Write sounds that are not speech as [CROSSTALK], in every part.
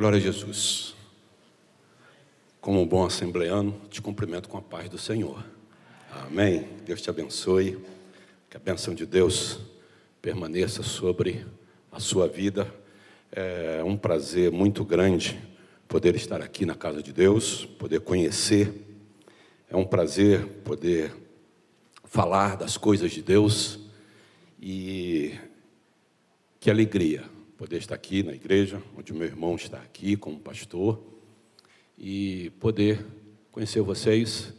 Glória a Jesus. Como um bom assembleano, te cumprimento com a paz do Senhor. Amém. Deus te abençoe. Que a bênção de Deus permaneça sobre a sua vida. É um prazer muito grande poder estar aqui na casa de Deus, poder conhecer. É um prazer poder falar das coisas de Deus e que alegria poder estar aqui na igreja, onde meu irmão está aqui como pastor, e poder conhecer vocês.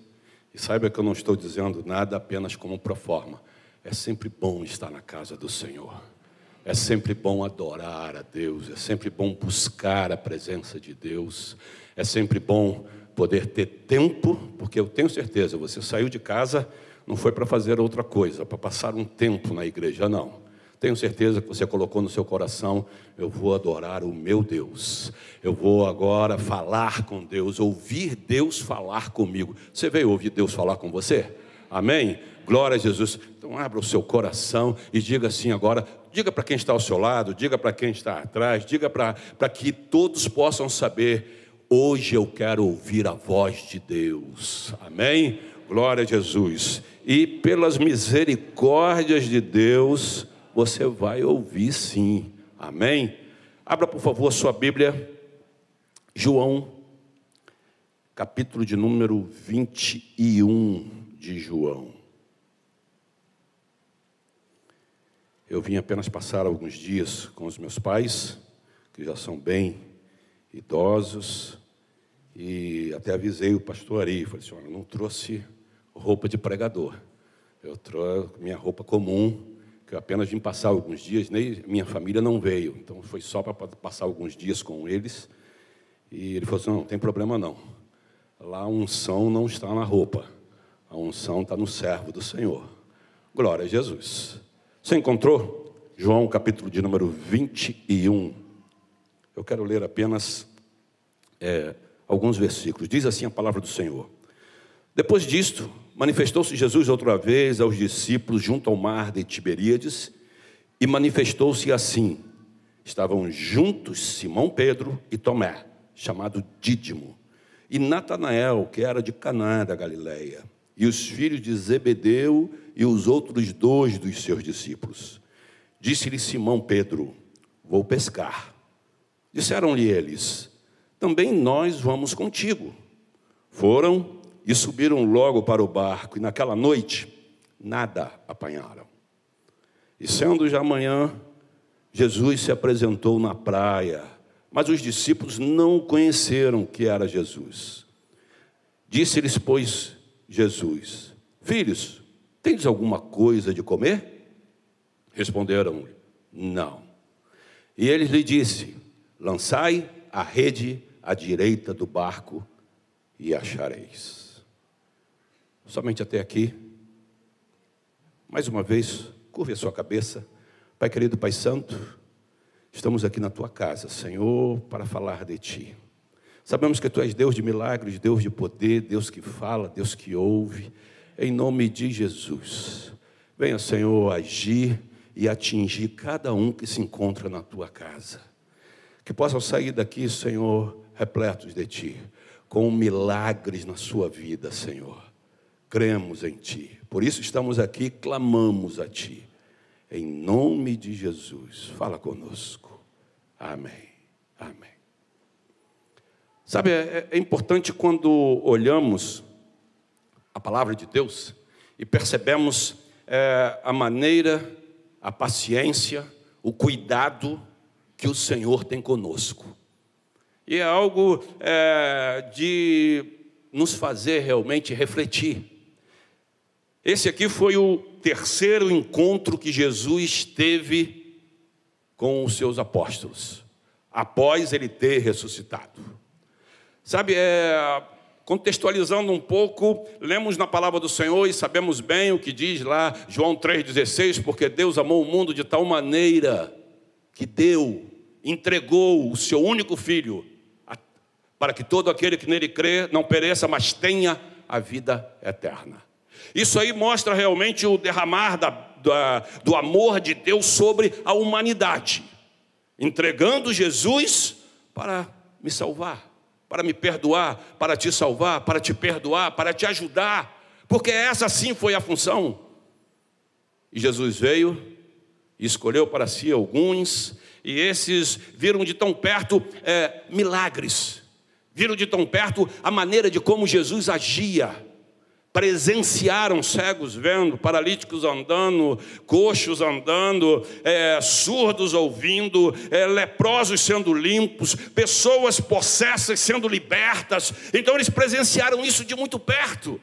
E saiba que eu não estou dizendo nada apenas como proforma. É sempre bom estar na casa do Senhor. É sempre bom adorar a Deus, é sempre bom buscar a presença de Deus, é sempre bom poder ter tempo, porque eu tenho certeza, você saiu de casa não foi para fazer outra coisa, para passar um tempo na igreja, não. Tenho certeza que você colocou no seu coração: eu vou adorar o meu Deus, eu vou agora falar com Deus, ouvir Deus falar comigo. Você veio ouvir Deus falar com você? Amém? Glória a Jesus. Então abra o seu coração e diga assim agora, diga para quem está ao seu lado, diga para quem está atrás, diga para que todos possam saber, hoje eu quero ouvir a voz de Deus. Amém? Glória a Jesus. E pelas misericórdias de Deus, você vai ouvir sim. Amém? Abra, por favor, a sua Bíblia, João, capítulo de número 21 de João. Eu vim apenas passar alguns dias com os meus pais, que já são bem idosos, e até avisei o pastor Ari, falei assim, olha, não trouxe roupa de pregador, eu trouxe minha roupa comum, que apenas vim passar alguns dias, nem minha família não veio, então foi só para passar alguns dias com eles. E ele falou assim: não, não tem problema não. Lá a unção não está na roupa, a unção está no servo do Senhor. Glória a Jesus. Você encontrou? João capítulo de número 21. Eu quero ler apenas é, alguns versículos. Diz assim a palavra do Senhor. Depois disto, manifestou-se Jesus outra vez aos discípulos junto ao mar de Tiberíades e manifestou-se assim. Estavam juntos Simão Pedro e Tomé, chamado Dídimo, e Natanael, que era de Canaã da Galileia, e os filhos de Zebedeu e os outros dois dos seus discípulos. Disse-lhe Simão Pedro: Vou pescar. Disseram-lhe eles: Também nós vamos contigo. Foram e subiram logo para o barco, e naquela noite nada apanharam. E sendo já manhã, Jesus se apresentou na praia, mas os discípulos não conheceram que era Jesus. Disse-lhes, pois, Jesus: Filhos, tendes alguma coisa de comer? Responderam: Não. E ele lhe disse: Lançai a rede à direita do barco e achareis. Somente até aqui. Mais uma vez, curve a sua cabeça. Pai querido, Pai Santo, estamos aqui na tua casa, Senhor, para falar de ti. Sabemos que tu és Deus de milagres, Deus de poder, Deus que fala, Deus que ouve. Em nome de Jesus. Venha, Senhor, agir e atingir cada um que se encontra na tua casa. Que possam sair daqui, Senhor, repletos de ti, com milagres na sua vida, Senhor cremos em Ti. Por isso estamos aqui, clamamos a Ti. Em nome de Jesus, fala conosco. Amém. Amém. Sabe, é, é importante quando olhamos a palavra de Deus e percebemos é, a maneira, a paciência, o cuidado que o Senhor tem conosco. E é algo é, de nos fazer realmente refletir. Esse aqui foi o terceiro encontro que Jesus teve com os seus apóstolos, após ele ter ressuscitado. Sabe, é, contextualizando um pouco, lemos na palavra do Senhor e sabemos bem o que diz lá João 3,16, porque Deus amou o mundo de tal maneira que deu, entregou o seu único filho, para que todo aquele que nele crê não pereça, mas tenha a vida eterna. Isso aí mostra realmente o derramar da, da, do amor de Deus sobre a humanidade, entregando Jesus para me salvar, para me perdoar, para te salvar, para te perdoar, para te ajudar, porque essa sim foi a função. E Jesus veio e escolheu para si alguns, e esses viram de tão perto é, milagres, viram de tão perto a maneira de como Jesus agia presenciaram cegos vendo, paralíticos andando, coxos andando, é, surdos ouvindo, é, leprosos sendo limpos, pessoas possessas sendo libertas. Então eles presenciaram isso de muito perto.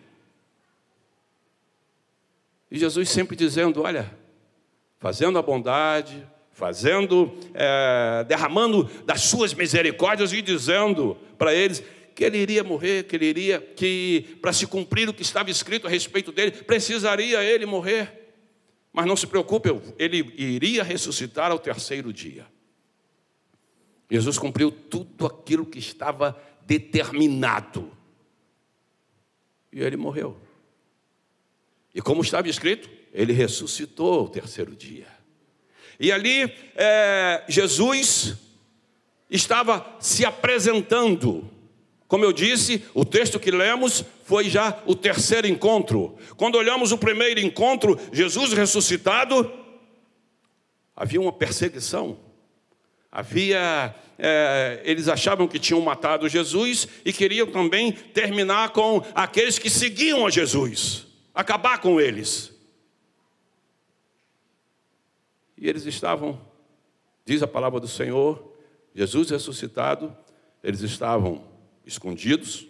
E Jesus sempre dizendo: Olha, fazendo a bondade, fazendo, é, derramando das suas misericórdias e dizendo para eles: que ele iria morrer, que ele iria, que para se cumprir o que estava escrito a respeito dele, precisaria ele morrer. Mas não se preocupe, ele iria ressuscitar ao terceiro dia. Jesus cumpriu tudo aquilo que estava determinado. E ele morreu. E como estava escrito, ele ressuscitou ao terceiro dia. E ali é, Jesus estava se apresentando como eu disse, o texto que lemos foi já o terceiro encontro. Quando olhamos o primeiro encontro, Jesus ressuscitado, havia uma perseguição. Havia, é, eles achavam que tinham matado Jesus e queriam também terminar com aqueles que seguiam a Jesus, acabar com eles. E eles estavam, diz a palavra do Senhor, Jesus ressuscitado, eles estavam escondidos,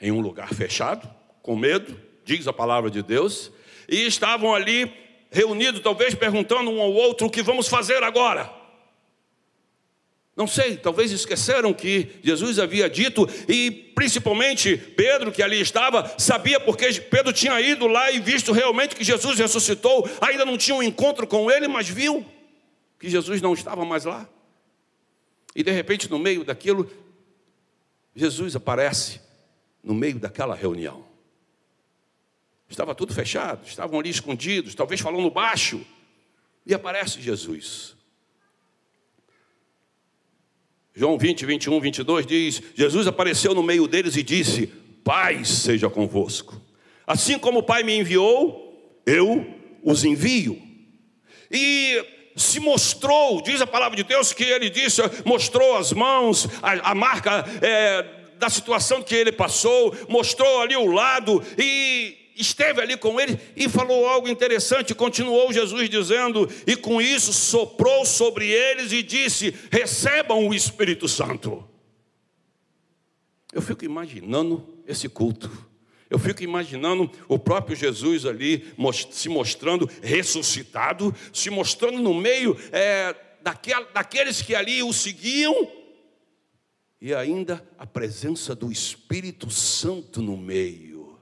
em um lugar fechado, com medo, diz a palavra de Deus, e estavam ali reunidos, talvez perguntando um ao outro o que vamos fazer agora. Não sei, talvez esqueceram que Jesus havia dito, e principalmente Pedro, que ali estava, sabia porque Pedro tinha ido lá e visto realmente que Jesus ressuscitou, ainda não tinha um encontro com ele, mas viu que Jesus não estava mais lá. E de repente, no meio daquilo, Jesus aparece no meio daquela reunião. Estava tudo fechado, estavam ali escondidos, talvez falando baixo, e aparece Jesus. João 20, 21, 22 diz: Jesus apareceu no meio deles e disse: Paz seja convosco. Assim como o Pai me enviou, eu os envio. E se mostrou, diz a palavra de Deus que ele disse, mostrou as mãos, a, a marca é, da situação que ele passou, mostrou ali o lado e esteve ali com ele e falou algo interessante. Continuou Jesus dizendo, e com isso soprou sobre eles e disse: recebam o Espírito Santo. Eu fico imaginando esse culto. Eu fico imaginando o próprio Jesus ali se mostrando ressuscitado, se mostrando no meio é, daqueles que ali o seguiam, e ainda a presença do Espírito Santo no meio.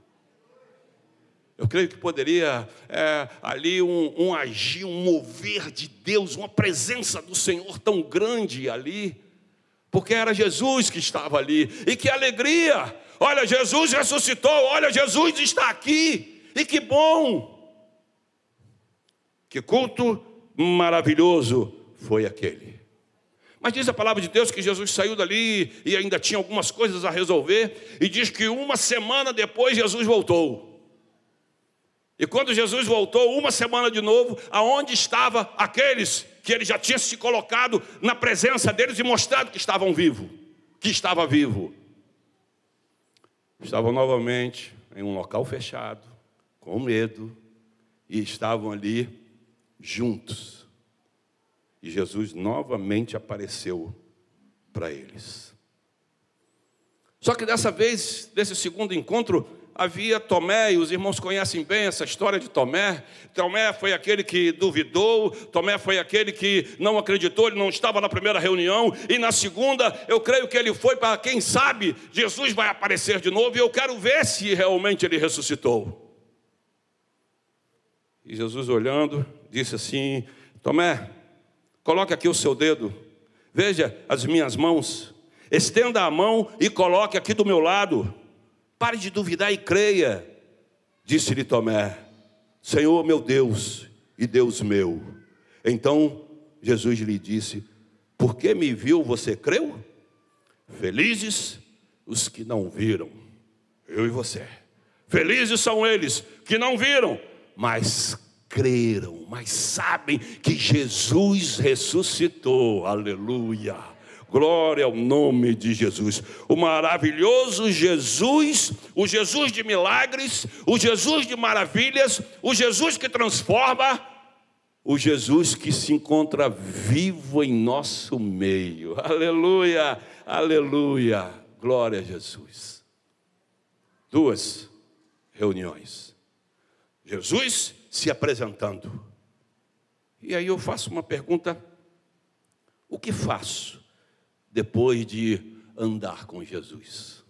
Eu creio que poderia é, ali um, um agir, um mover de Deus, uma presença do Senhor tão grande ali, porque era Jesus que estava ali, e que alegria! Olha, Jesus ressuscitou, olha, Jesus está aqui, e que bom! Que culto maravilhoso foi aquele. Mas diz a palavra de Deus que Jesus saiu dali e ainda tinha algumas coisas a resolver, e diz que uma semana depois Jesus voltou. E quando Jesus voltou, uma semana de novo, aonde estavam aqueles que ele já tinha se colocado na presença deles e mostrado que estavam vivos, que estava vivo estavam novamente em um local fechado, com medo, e estavam ali juntos. E Jesus novamente apareceu para eles. Só que dessa vez, desse segundo encontro, havia Tomé, e os irmãos conhecem bem essa história de Tomé. Tomé foi aquele que duvidou, Tomé foi aquele que não acreditou, ele não estava na primeira reunião, e na segunda, eu creio que ele foi para quem sabe, Jesus vai aparecer de novo, e eu quero ver se realmente ele ressuscitou. E Jesus olhando, disse assim: Tomé, coloque aqui o seu dedo, veja as minhas mãos, estenda a mão e coloque aqui do meu lado. Pare de duvidar e creia. Disse-lhe Tomé: Senhor meu Deus e Deus meu. Então Jesus lhe disse: Por que me viu, você creu? Felizes os que não viram, eu e você. Felizes são eles que não viram, mas creram, mas sabem que Jesus ressuscitou. Aleluia. Glória ao nome de Jesus. O maravilhoso Jesus, o Jesus de milagres, o Jesus de maravilhas, o Jesus que transforma, o Jesus que se encontra vivo em nosso meio. [LAUGHS] Aleluia, aleluia. Glória a Jesus. Duas reuniões. Jesus se apresentando. E aí eu faço uma pergunta: o que faço depois de andar com Jesus?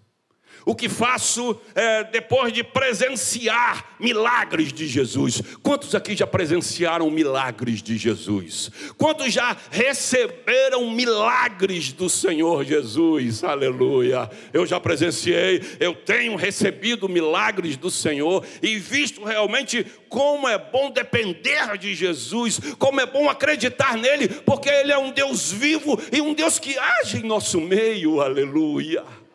O que faço é, depois de presenciar milagres de Jesus? Quantos aqui já presenciaram milagres de Jesus? Quantos já receberam milagres do Senhor Jesus? Aleluia! Eu já presenciei, eu tenho recebido milagres do Senhor e visto realmente como é bom depender de Jesus, como é bom acreditar nele, porque ele é um Deus vivo e um Deus que age em nosso meio. Aleluia!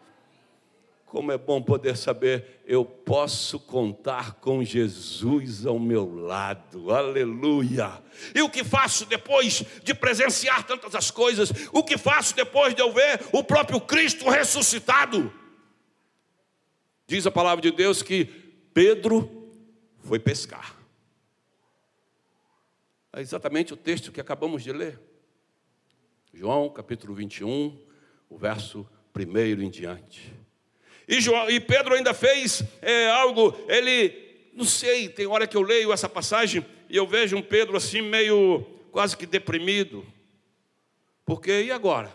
Como é bom poder saber, eu posso contar com Jesus ao meu lado, aleluia. E o que faço depois de presenciar tantas as coisas? O que faço depois de eu ver o próprio Cristo ressuscitado? Diz a palavra de Deus que Pedro foi pescar. É exatamente o texto que acabamos de ler. João capítulo 21, o verso 1 em diante. E, João, e Pedro ainda fez é, algo, ele, não sei, tem hora que eu leio essa passagem e eu vejo um Pedro assim meio quase que deprimido. Porque e agora?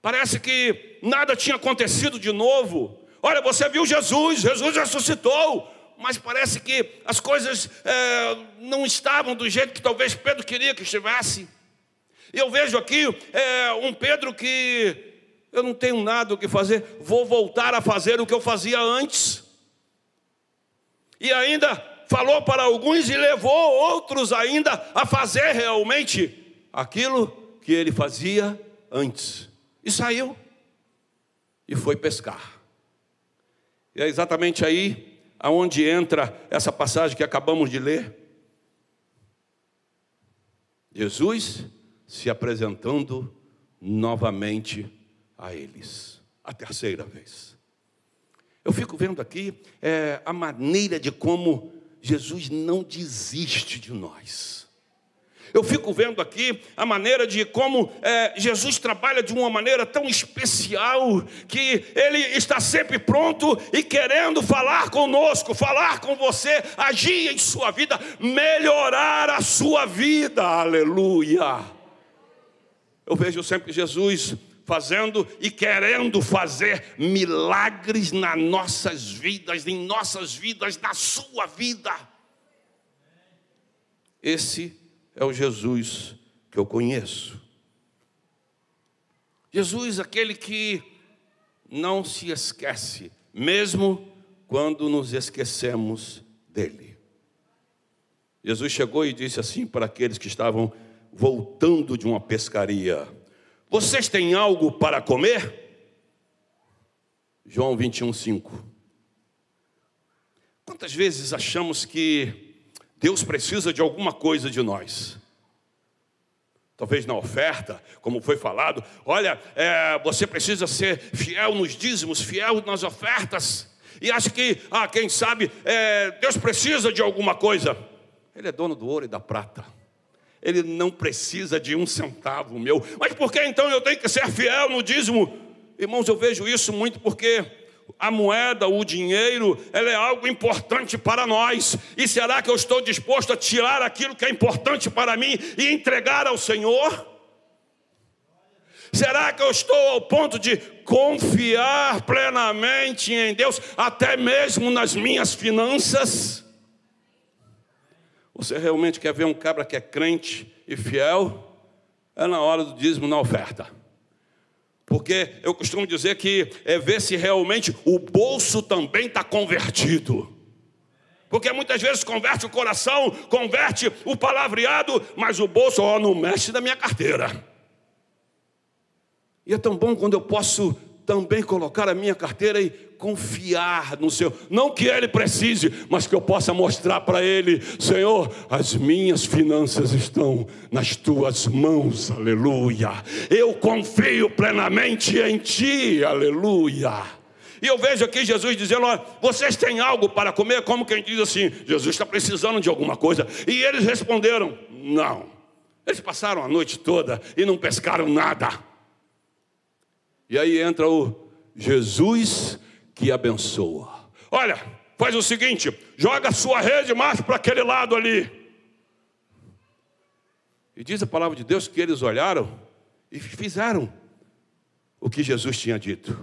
Parece que nada tinha acontecido de novo. Olha, você viu Jesus, Jesus ressuscitou, mas parece que as coisas é, não estavam do jeito que talvez Pedro queria que estivesse. E eu vejo aqui é, um Pedro que eu não tenho nada o que fazer, vou voltar a fazer o que eu fazia antes. E ainda falou para alguns e levou outros ainda a fazer realmente aquilo que ele fazia antes. E saiu e foi pescar. E é exatamente aí aonde entra essa passagem que acabamos de ler. Jesus se apresentando novamente a eles, a terceira vez. Eu fico vendo aqui é, a maneira de como Jesus não desiste de nós. Eu fico vendo aqui a maneira de como é, Jesus trabalha de uma maneira tão especial, que Ele está sempre pronto e querendo falar conosco, falar com você, agir em sua vida, melhorar a sua vida, aleluia. Eu vejo sempre Jesus fazendo e querendo fazer milagres nas nossas vidas, em nossas vidas, na sua vida. Esse é o Jesus que eu conheço. Jesus, aquele que não se esquece, mesmo quando nos esquecemos dele. Jesus chegou e disse assim para aqueles que estavam voltando de uma pescaria: vocês têm algo para comer? João 21, 5. Quantas vezes achamos que Deus precisa de alguma coisa de nós? Talvez na oferta, como foi falado, olha, é, você precisa ser fiel nos dízimos, fiel nas ofertas. E acha que, ah, quem sabe, é, Deus precisa de alguma coisa. Ele é dono do ouro e da prata. Ele não precisa de um centavo meu. Mas por que então eu tenho que ser fiel no dízimo? Irmãos, eu vejo isso muito porque a moeda, o dinheiro, ela é algo importante para nós. E será que eu estou disposto a tirar aquilo que é importante para mim e entregar ao Senhor? Será que eu estou ao ponto de confiar plenamente em Deus, até mesmo nas minhas finanças? Você realmente quer ver um cabra que é crente e fiel? É na hora do dízimo na oferta. Porque eu costumo dizer que é ver se realmente o bolso também está convertido. Porque muitas vezes converte o coração, converte o palavreado, mas o bolso, ó, não mexe da minha carteira. E é tão bom quando eu posso também colocar a minha carteira e confiar no Senhor. Não que Ele precise, mas que eu possa mostrar para Ele: Senhor, as minhas finanças estão nas tuas mãos, aleluia. Eu confio plenamente em Ti, aleluia. E eu vejo aqui Jesus dizendo: Olha, vocês têm algo para comer? Como quem diz assim: Jesus está precisando de alguma coisa. E eles responderam: Não. Eles passaram a noite toda e não pescaram nada. E aí entra o Jesus que abençoa. Olha, faz o seguinte: joga a sua rede mais para aquele lado ali. E diz a palavra de Deus que eles olharam e fizeram o que Jesus tinha dito.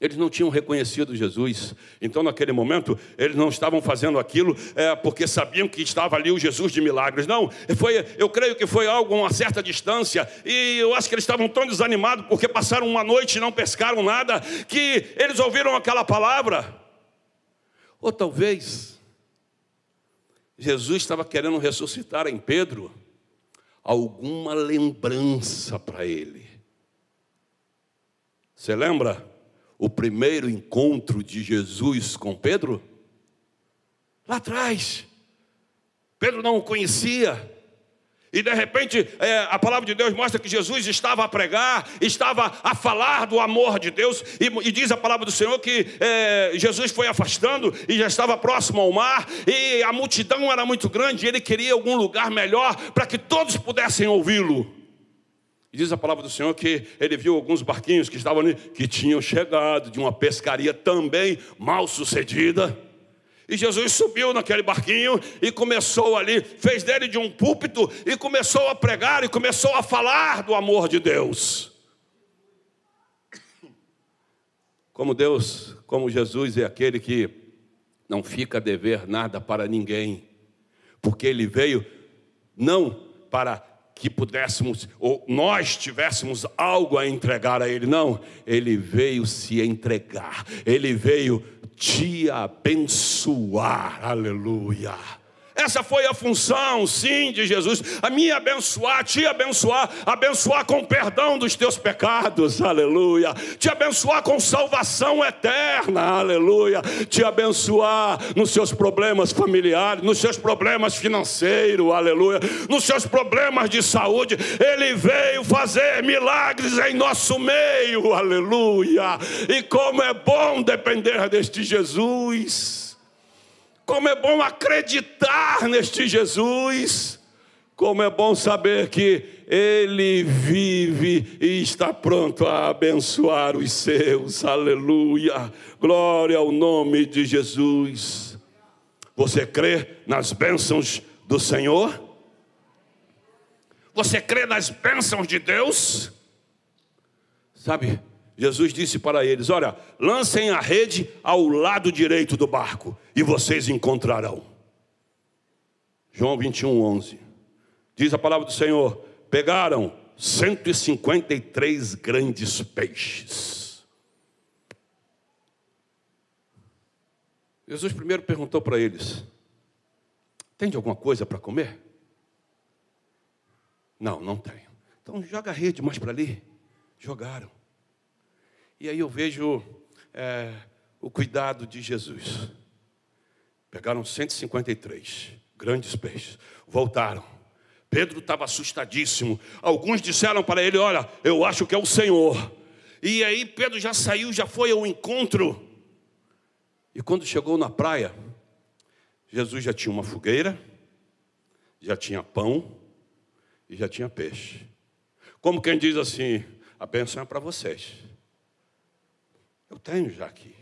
Eles não tinham reconhecido Jesus. Então, naquele momento, eles não estavam fazendo aquilo é, porque sabiam que estava ali o Jesus de milagres. Não, foi, eu creio que foi algo a uma certa distância. E eu acho que eles estavam tão desanimados porque passaram uma noite e não pescaram nada, que eles ouviram aquela palavra. Ou talvez Jesus estava querendo ressuscitar em Pedro alguma lembrança para ele. Você lembra? O primeiro encontro de Jesus com Pedro? Lá atrás. Pedro não o conhecia. E de repente é, a palavra de Deus mostra que Jesus estava a pregar, estava a falar do amor de Deus, e, e diz a palavra do Senhor que é, Jesus foi afastando e já estava próximo ao mar, e a multidão era muito grande, e ele queria algum lugar melhor para que todos pudessem ouvi-lo. E diz a palavra do Senhor que ele viu alguns barquinhos que estavam ali, que tinham chegado de uma pescaria também mal sucedida. E Jesus subiu naquele barquinho e começou ali, fez dele de um púlpito e começou a pregar e começou a falar do amor de Deus. Como Deus, como Jesus é aquele que não fica a dever nada para ninguém, porque ele veio não para que pudéssemos, ou nós tivéssemos algo a entregar a Ele, não, Ele veio se entregar, Ele veio te abençoar, aleluia. Essa foi a função, sim, de Jesus. A minha abençoar, te abençoar, abençoar com perdão dos teus pecados, aleluia. Te abençoar com salvação eterna, aleluia. Te abençoar nos seus problemas familiares, nos seus problemas financeiros, aleluia. Nos seus problemas de saúde. Ele veio fazer milagres em nosso meio, aleluia. E como é bom depender deste Jesus. Como é bom acreditar neste Jesus. Como é bom saber que Ele vive e está pronto a abençoar os seus. Aleluia. Glória ao nome de Jesus. Você crê nas bênçãos do Senhor? Você crê nas bênçãos de Deus? Sabe, Jesus disse para eles: Olha, lancem a rede ao lado direito do barco e vocês encontrarão. João 21, 11. Diz a palavra do Senhor: Pegaram 153 grandes peixes. Jesus primeiro perguntou para eles: Tem de alguma coisa para comer? Não, não tenho. Então joga a rede mais para ali. Jogaram. E aí eu vejo é, o cuidado de Jesus. Pegaram 153 grandes peixes, voltaram. Pedro estava assustadíssimo. Alguns disseram para ele: Olha, eu acho que é o Senhor. E aí Pedro já saiu, já foi ao encontro. E quando chegou na praia, Jesus já tinha uma fogueira, já tinha pão e já tinha peixe. Como quem diz assim: a bênção é para vocês. Eu tenho já aqui.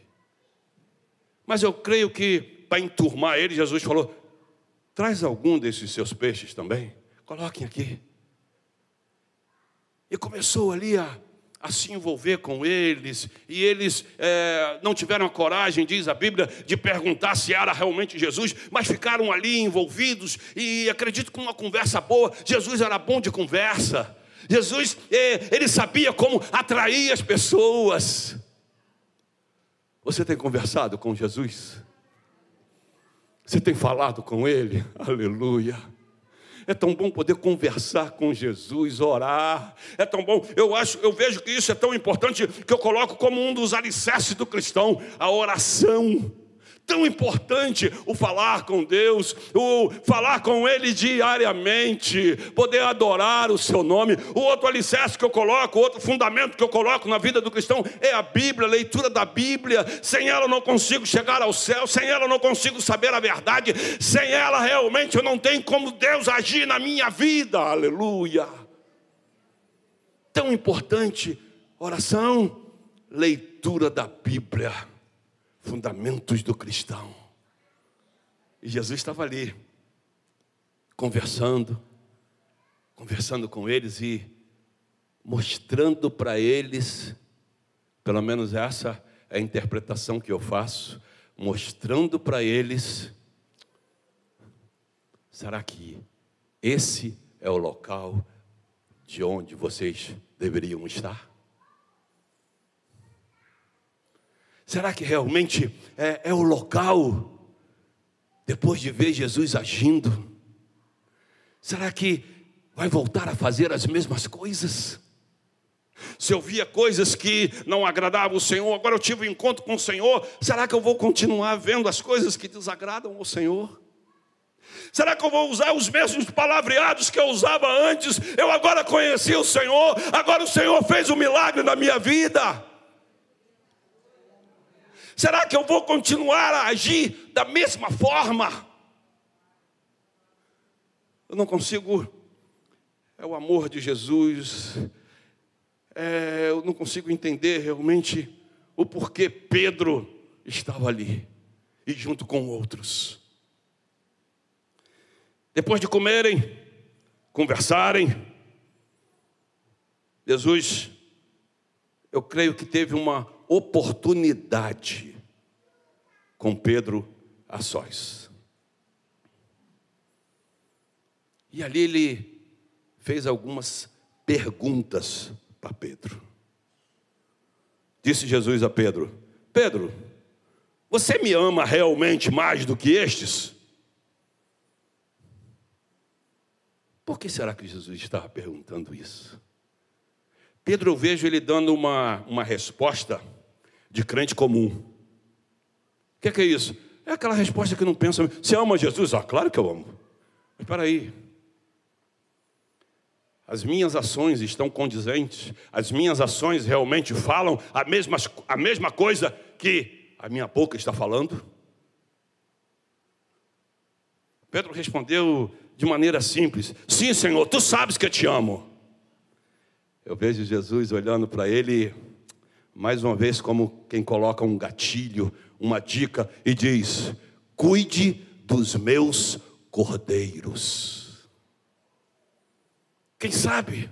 Mas eu creio que para enturmar ele, Jesus falou: traz algum desses seus peixes também, coloquem aqui. E começou ali a, a se envolver com eles, e eles é, não tiveram a coragem, diz a Bíblia, de perguntar se era realmente Jesus, mas ficaram ali envolvidos, e acredito que uma conversa boa, Jesus era bom de conversa, Jesus, é, ele sabia como atrair as pessoas. Você tem conversado com Jesus? Você tem falado com Ele? [LAUGHS] Aleluia. É tão bom poder conversar com Jesus, orar. É tão bom. Eu acho, eu vejo que isso é tão importante que eu coloco como um dos alicerces do cristão, a oração tão importante o falar com Deus, o falar com Ele diariamente, poder adorar o Seu nome. O outro alicerce que eu coloco, o outro fundamento que eu coloco na vida do cristão é a Bíblia, a leitura da Bíblia. Sem ela eu não consigo chegar ao céu, sem ela eu não consigo saber a verdade, sem ela realmente eu não tenho como Deus agir na minha vida. Aleluia. Tão importante oração, leitura da Bíblia fundamentos do cristão. E Jesus estava ali, conversando, conversando com eles e mostrando para eles, pelo menos essa é a interpretação que eu faço, mostrando para eles, será que esse é o local de onde vocês deveriam estar? Será que realmente é, é o local, depois de ver Jesus agindo? Será que vai voltar a fazer as mesmas coisas? Se eu via coisas que não agradavam o Senhor, agora eu tive um encontro com o Senhor, será que eu vou continuar vendo as coisas que desagradam ao Senhor? Será que eu vou usar os mesmos palavreados que eu usava antes? Eu agora conheci o Senhor, agora o Senhor fez um milagre na minha vida. Será que eu vou continuar a agir da mesma forma? Eu não consigo. É o amor de Jesus. É, eu não consigo entender realmente o porquê Pedro estava ali e junto com outros. Depois de comerem, conversarem, Jesus, eu creio que teve uma oportunidade com Pedro a sós. E ali ele fez algumas perguntas para Pedro. Disse Jesus a Pedro: Pedro, você me ama realmente mais do que estes? Por que será que Jesus estava perguntando isso? Pedro, eu vejo ele dando uma, uma resposta de crente comum. O que, é que é isso? É aquela resposta que não pensa, você ama Jesus? Ah, claro que eu amo. Mas espera aí. As minhas ações estão condizentes, as minhas ações realmente falam a mesma, a mesma coisa que a minha boca está falando? Pedro respondeu de maneira simples: Sim, Senhor, tu sabes que eu te amo. Eu vejo Jesus olhando para ele mais uma vez, como quem coloca um gatilho, uma dica e diz: cuide dos meus cordeiros. Quem sabe,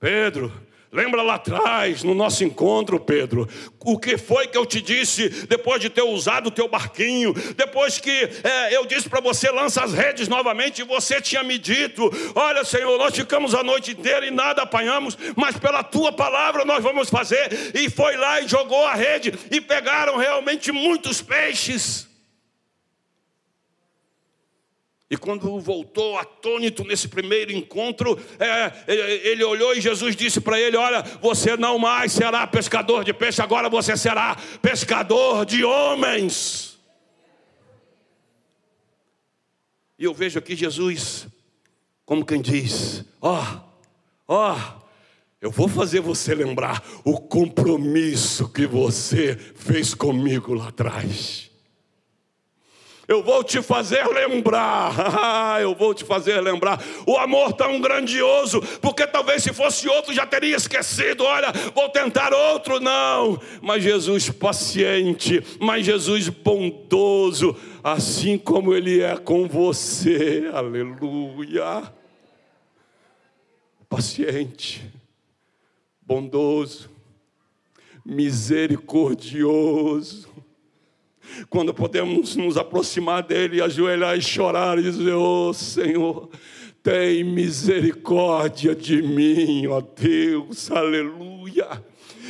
Pedro, Lembra lá atrás, no nosso encontro, Pedro, o que foi que eu te disse depois de ter usado o teu barquinho, depois que é, eu disse para você, lança as redes novamente, você tinha me dito: Olha, Senhor, nós ficamos a noite inteira e nada apanhamos, mas pela tua palavra nós vamos fazer. E foi lá e jogou a rede, e pegaram realmente muitos peixes. E quando voltou atônito nesse primeiro encontro, é, é ele olhou e Jesus disse para ele: Olha, você não mais será pescador de peixe, agora você será pescador de homens. E eu vejo aqui Jesus, como quem diz: Ó, oh, ó, oh, eu vou fazer você lembrar o compromisso que você fez comigo lá atrás. Eu vou te fazer lembrar, [LAUGHS] eu vou te fazer lembrar. O amor tão grandioso, porque talvez se fosse outro já teria esquecido. Olha, vou tentar outro, não. Mas Jesus paciente, mas Jesus bondoso, assim como Ele é com você, aleluia. Paciente, bondoso, misericordioso quando podemos nos aproximar dele, ajoelhar e chorar e dizer: Oh Senhor, tem misericórdia de mim, ó Deus, aleluia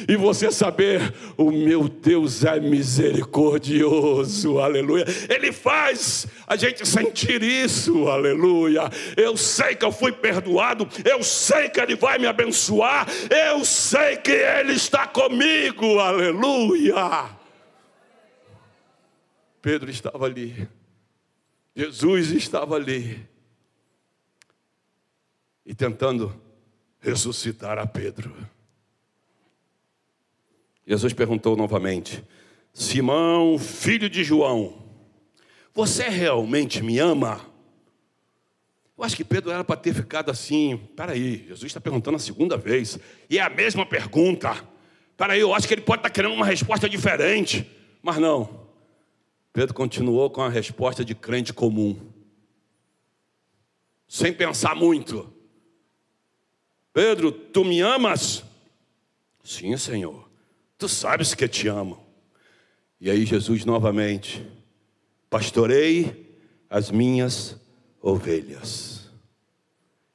e você saber, o meu Deus é misericordioso, aleluia. Ele faz a gente sentir isso, aleluia. Eu sei que eu fui perdoado, eu sei que Ele vai me abençoar, eu sei que Ele está comigo, aleluia. Pedro estava ali, Jesus estava ali, e tentando ressuscitar a Pedro. Jesus perguntou novamente: Simão, filho de João, você realmente me ama? Eu acho que Pedro era para ter ficado assim. Peraí, Jesus está perguntando a segunda vez, e é a mesma pergunta. Peraí, eu acho que ele pode estar querendo uma resposta diferente, mas não. Pedro continuou com a resposta de crente comum, sem pensar muito. Pedro, tu me amas? Sim, Senhor. Tu sabes que te amo. E aí Jesus novamente, pastorei as minhas ovelhas.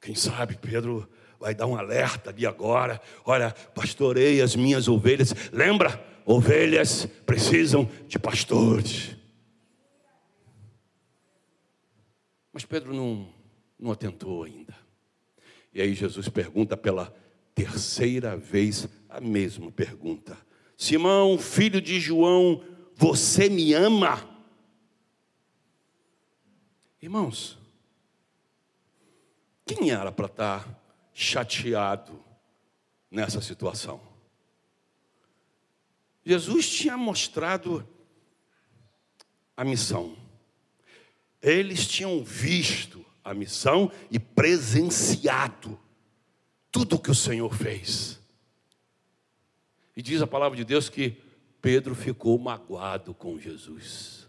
Quem sabe Pedro vai dar um alerta ali agora. Olha, pastorei as minhas ovelhas. Lembra? Ovelhas precisam de pastores. Mas Pedro não, não atentou ainda. E aí Jesus pergunta pela terceira vez a mesma pergunta. Simão, filho de João, você me ama? Irmãos, quem era para estar chateado nessa situação? Jesus tinha mostrado a missão. Eles tinham visto a missão e presenciado tudo o que o Senhor fez. E diz a palavra de Deus que Pedro ficou magoado com Jesus.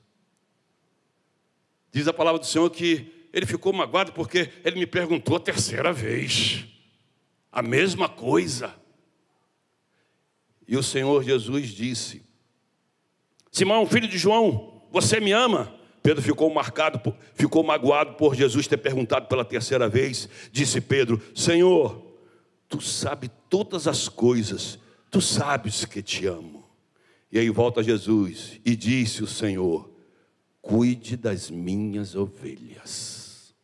Diz a palavra do Senhor que ele ficou magoado porque ele me perguntou a terceira vez, a mesma coisa. E o Senhor Jesus disse: Simão, filho de João, você me ama? Pedro ficou marcado, ficou magoado por Jesus ter perguntado pela terceira vez. Disse Pedro: Senhor, tu sabe todas as coisas Tu sabes que te amo. E aí volta Jesus e disse o Senhor: Cuide das minhas ovelhas.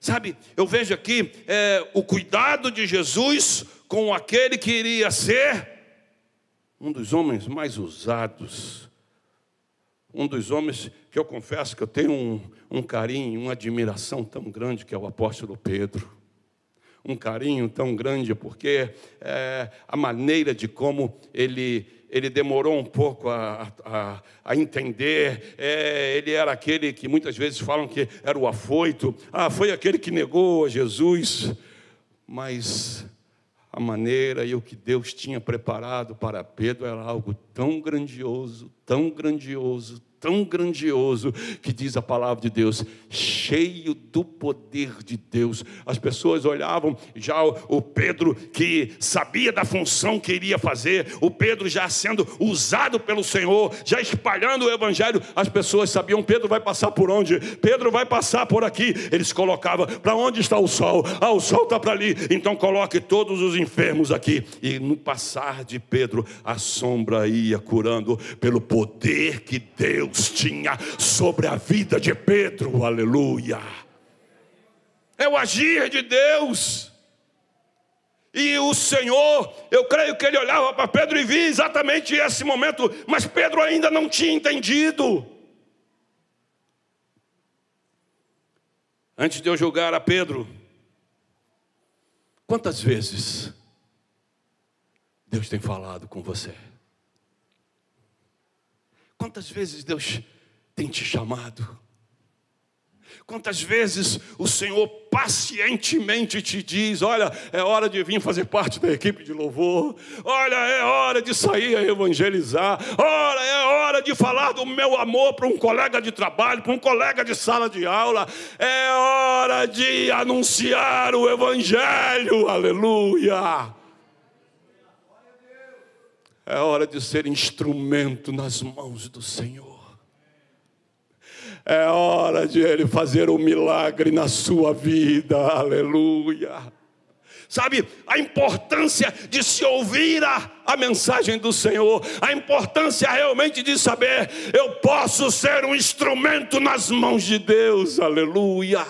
Sabe, eu vejo aqui é, o cuidado de Jesus com aquele que iria ser um dos homens mais usados, um dos homens que eu confesso que eu tenho um, um carinho, uma admiração tão grande, que é o apóstolo Pedro um carinho tão grande, porque é, a maneira de como ele, ele demorou um pouco a, a, a entender. É, ele era aquele que muitas vezes falam que era o afoito. Ah, foi aquele que negou a Jesus. Mas a maneira e o que Deus tinha preparado para Pedro era algo tão grandioso, tão grandioso, tão grandioso que diz a palavra de Deus, cheio do poder de Deus. As pessoas olhavam já o Pedro que sabia da função que iria fazer, o Pedro já sendo usado pelo Senhor, já espalhando o evangelho. As pessoas sabiam Pedro vai passar por onde? Pedro vai passar por aqui. Eles colocavam para onde está o sol? Ah, o sol está para ali. Então coloque todos os enfermos aqui. E no passar de Pedro, a sombra ia curando pelo poder que Deus Deus tinha sobre a vida de Pedro, aleluia. É o agir de Deus. E o Senhor, eu creio que ele olhava para Pedro e via exatamente esse momento, mas Pedro ainda não tinha entendido. Antes de eu julgar a Pedro, quantas vezes Deus tem falado com você? Quantas vezes Deus tem te chamado? Quantas vezes o Senhor pacientemente te diz: Olha, é hora de vir fazer parte da equipe de louvor, olha, é hora de sair a evangelizar, olha, é hora de falar do meu amor para um colega de trabalho, para um colega de sala de aula, é hora de anunciar o Evangelho, aleluia. É hora de ser instrumento nas mãos do Senhor. É hora de Ele fazer um milagre na sua vida, aleluia. Sabe, a importância de se ouvir a, a mensagem do Senhor, a importância realmente de saber, eu posso ser um instrumento nas mãos de Deus, aleluia.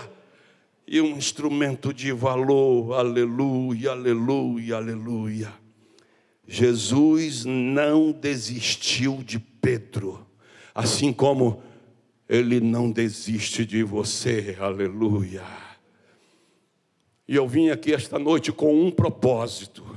E um instrumento de valor, aleluia, aleluia, aleluia. Jesus não desistiu de Pedro, assim como ele não desiste de você, aleluia. E eu vim aqui esta noite com um propósito.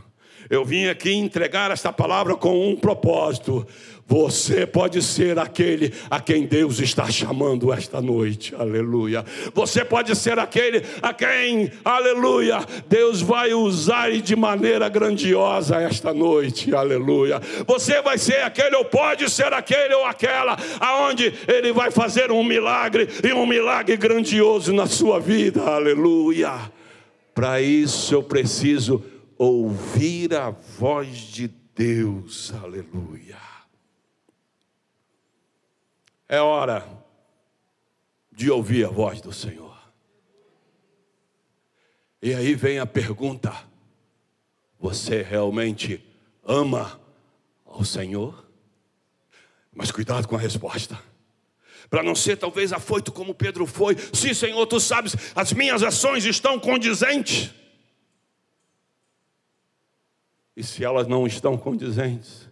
Eu vim aqui entregar esta palavra com um propósito. Você pode ser aquele a quem Deus está chamando esta noite, aleluia. Você pode ser aquele a quem, aleluia, Deus vai usar de maneira grandiosa esta noite, aleluia. Você vai ser aquele ou pode ser aquele ou aquela aonde Ele vai fazer um milagre e um milagre grandioso na sua vida, aleluia. Para isso eu preciso ouvir a voz de Deus, aleluia. É hora de ouvir a voz do Senhor. E aí vem a pergunta: você realmente ama ao Senhor? Mas cuidado com a resposta. Para não ser talvez afoito como Pedro foi. Sim, Senhor, tu sabes, as minhas ações estão condizentes. E se elas não estão condizentes,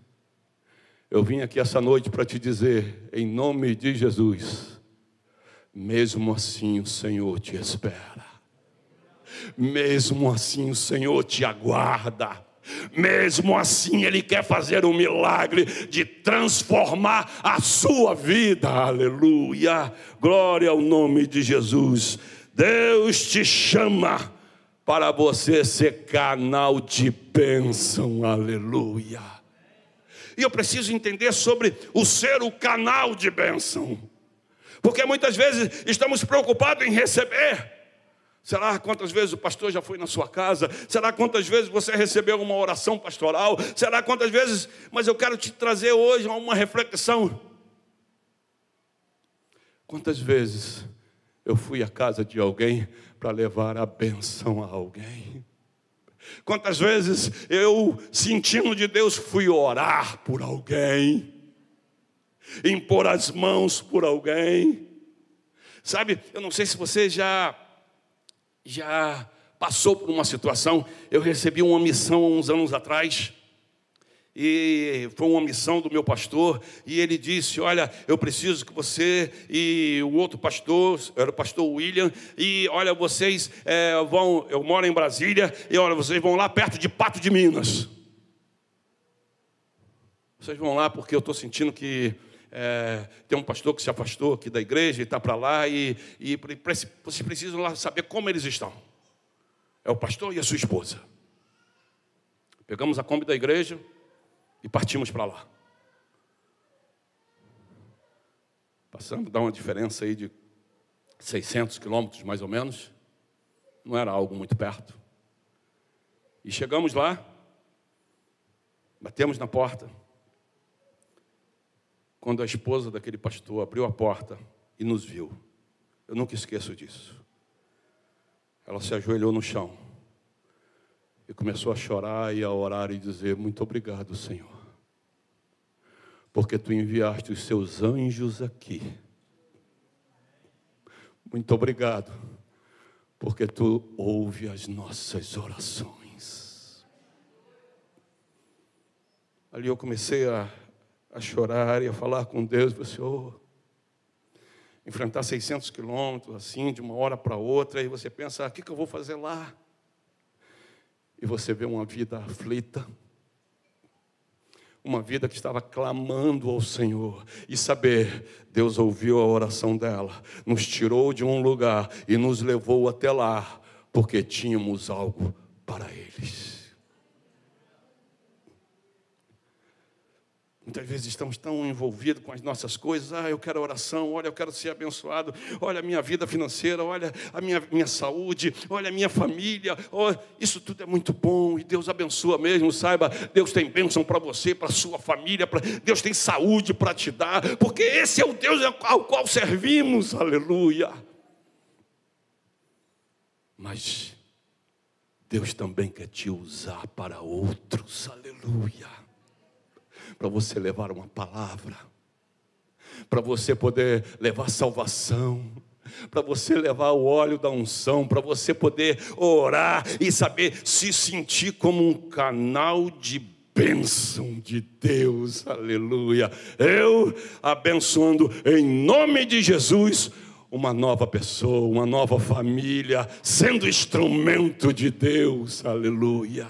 eu vim aqui essa noite para te dizer, em nome de Jesus, mesmo assim o Senhor te espera, mesmo assim o Senhor te aguarda. Mesmo assim, Ele quer fazer um milagre de transformar a sua vida, aleluia, glória ao nome de Jesus. Deus te chama para você ser canal de bênção, aleluia. E eu preciso entender sobre o ser o canal de bênção. Porque muitas vezes estamos preocupados em receber. Será quantas vezes o pastor já foi na sua casa? Será quantas vezes você recebeu uma oração pastoral? Será quantas vezes? Mas eu quero te trazer hoje uma reflexão. Quantas vezes eu fui à casa de alguém para levar a benção a alguém? Quantas vezes eu, sentindo de Deus, fui orar por alguém, impor as mãos por alguém. Sabe, eu não sei se você já já passou por uma situação. Eu recebi uma missão há uns anos atrás e foi uma missão do meu pastor, e ele disse: Olha, eu preciso que você e o outro pastor, era o pastor William, e olha, vocês é, vão, eu moro em Brasília, e olha, vocês vão lá perto de Pato de Minas. Vocês vão lá porque eu estou sentindo que é, tem um pastor que se afastou aqui da igreja e está para lá, e, e vocês precisam lá saber como eles estão. É o pastor e a sua esposa. Pegamos a Kombi da igreja, e partimos para lá. Passamos, dá uma diferença aí de 600 quilômetros mais ou menos. Não era algo muito perto. E chegamos lá, batemos na porta. Quando a esposa daquele pastor abriu a porta e nos viu, eu nunca esqueço disso. Ela se ajoelhou no chão e começou a chorar e a orar e dizer: Muito obrigado, Senhor, porque tu enviaste os seus anjos aqui. Muito obrigado, porque tu ouve as nossas orações. Ali eu comecei a, a chorar e a falar com Deus, falei, Senhor, enfrentar 600 quilômetros assim, de uma hora para outra, e você pensa, ah, o que, que eu vou fazer lá? E você vê uma vida aflita, uma vida que estava clamando ao Senhor, e saber, Deus ouviu a oração dela, nos tirou de um lugar e nos levou até lá, porque tínhamos algo para eles. Muitas vezes estamos tão envolvidos com as nossas coisas. Ah, eu quero oração, olha, eu quero ser abençoado. Olha a minha vida financeira, olha a minha, minha saúde, olha a minha família. Oh, isso tudo é muito bom e Deus abençoa mesmo. Saiba, Deus tem bênção para você, para sua família, pra... Deus tem saúde para te dar, porque esse é o Deus ao qual servimos. Aleluia. Mas Deus também quer te usar para outros. Aleluia para você levar uma palavra, para você poder levar salvação, para você levar o óleo da unção, para você poder orar e saber se sentir como um canal de bênção de Deus, aleluia. Eu abençoando em nome de Jesus uma nova pessoa, uma nova família, sendo instrumento de Deus, aleluia.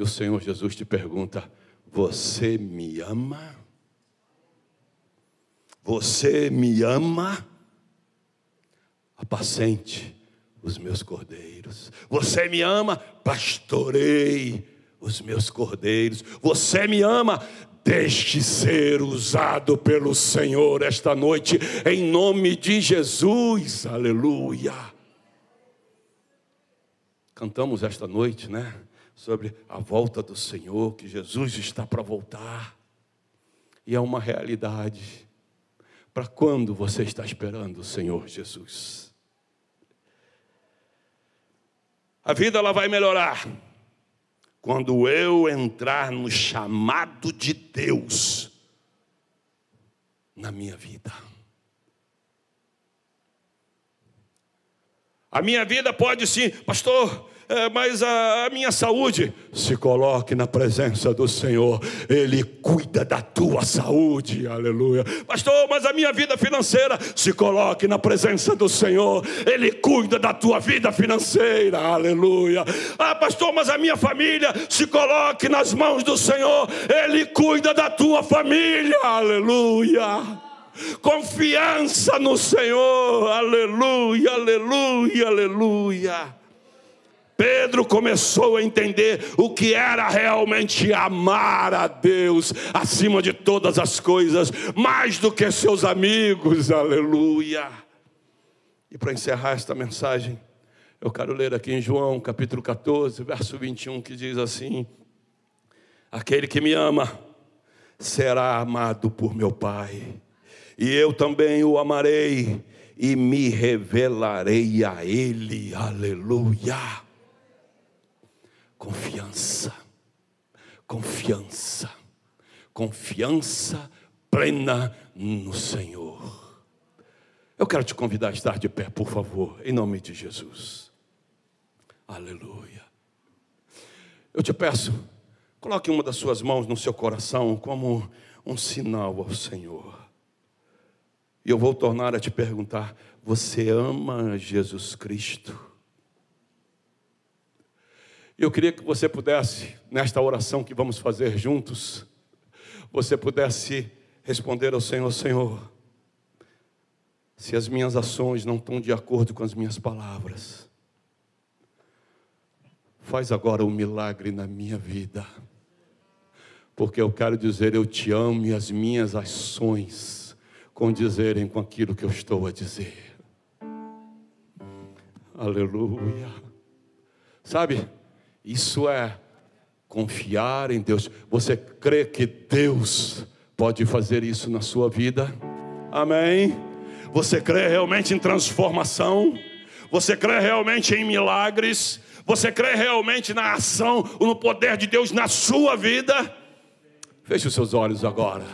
E o Senhor Jesus te pergunta: Você me ama? Você me ama? Apacente os meus cordeiros. Você me ama? Pastorei os meus cordeiros. Você me ama? Deixe ser usado pelo Senhor esta noite, em nome de Jesus. Aleluia. Cantamos esta noite, né? Sobre a volta do Senhor, que Jesus está para voltar. E é uma realidade. Para quando você está esperando o Senhor Jesus? A vida ela vai melhorar quando eu entrar no chamado de Deus na minha vida. A minha vida pode sim, pastor, mas a, a minha saúde, se coloque na presença do Senhor, Ele cuida da tua saúde, aleluia. Pastor, mas a minha vida financeira, se coloque na presença do Senhor, Ele cuida da tua vida financeira, aleluia. Ah, pastor, mas a minha família, se coloque nas mãos do Senhor, Ele cuida da tua família, aleluia confiança no Senhor, aleluia, aleluia, aleluia. Pedro começou a entender o que era realmente amar a Deus acima de todas as coisas, mais do que seus amigos, aleluia. E para encerrar esta mensagem, eu quero ler aqui em João capítulo 14, verso 21, que diz assim: Aquele que me ama será amado por meu Pai, e eu também o amarei e me revelarei a Ele, aleluia. Confiança, confiança, confiança plena no Senhor. Eu quero te convidar a estar de pé, por favor, em nome de Jesus. Aleluia. Eu te peço, coloque uma das suas mãos no seu coração como um sinal ao Senhor. E eu vou tornar a te perguntar: você ama Jesus Cristo? Eu queria que você pudesse, nesta oração que vamos fazer juntos, você pudesse responder ao Senhor: Senhor, se as minhas ações não estão de acordo com as minhas palavras, faz agora um milagre na minha vida, porque eu quero dizer: eu te amo e as minhas ações condizerem com aquilo que eu estou a dizer. Aleluia. Sabe? Isso é confiar em Deus. Você crê que Deus pode fazer isso na sua vida? Amém? Você crê realmente em transformação? Você crê realmente em milagres? Você crê realmente na ação, no poder de Deus na sua vida? Feche os seus olhos agora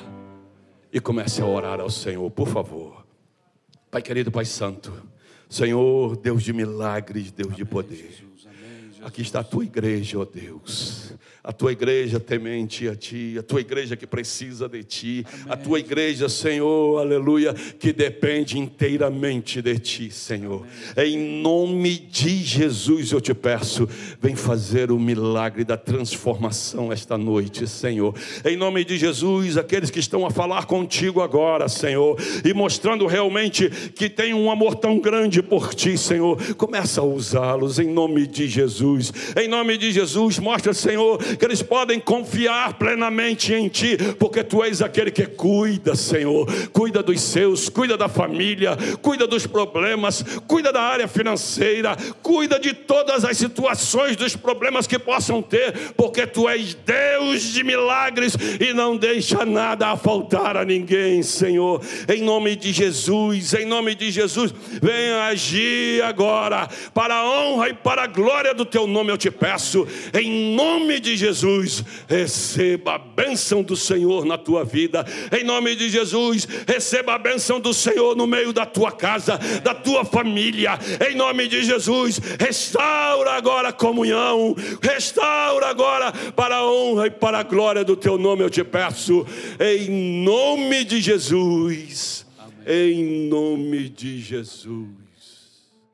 e comece a orar ao Senhor, por favor. Pai querido, Pai Santo, Senhor, Deus de milagres, Deus de poder. Aqui está a tua igreja, ó Deus a tua igreja temente a ti, a tua igreja que precisa de ti, Amém. a tua igreja, Senhor, aleluia, que depende inteiramente de ti, Senhor. Amém. Em nome de Jesus eu te peço, vem fazer o milagre da transformação esta noite, Senhor. Em nome de Jesus, aqueles que estão a falar contigo agora, Senhor, e mostrando realmente que tem um amor tão grande por ti, Senhor, começa a usá-los em nome de Jesus Jesus. Em nome de Jesus, mostra, Senhor, que eles podem confiar plenamente em Ti, porque Tu és aquele que cuida, Senhor. Cuida dos seus, cuida da família, cuida dos problemas, cuida da área financeira, cuida de todas as situações, dos problemas que possam ter, porque Tu és Deus de milagres e não deixa nada a faltar a ninguém, Senhor. Em nome de Jesus, em nome de Jesus, venha agir agora, para a honra e para a glória do Teu nome, eu te peço, em nome de Jesus, receba a bênção do Senhor na tua vida, em nome de Jesus, receba a bênção do Senhor no meio da tua casa, da tua família, em nome de Jesus, restaura agora a comunhão, restaura agora para a honra e para a glória do Teu nome, eu te peço, em nome de Jesus, Amém. em nome de Jesus.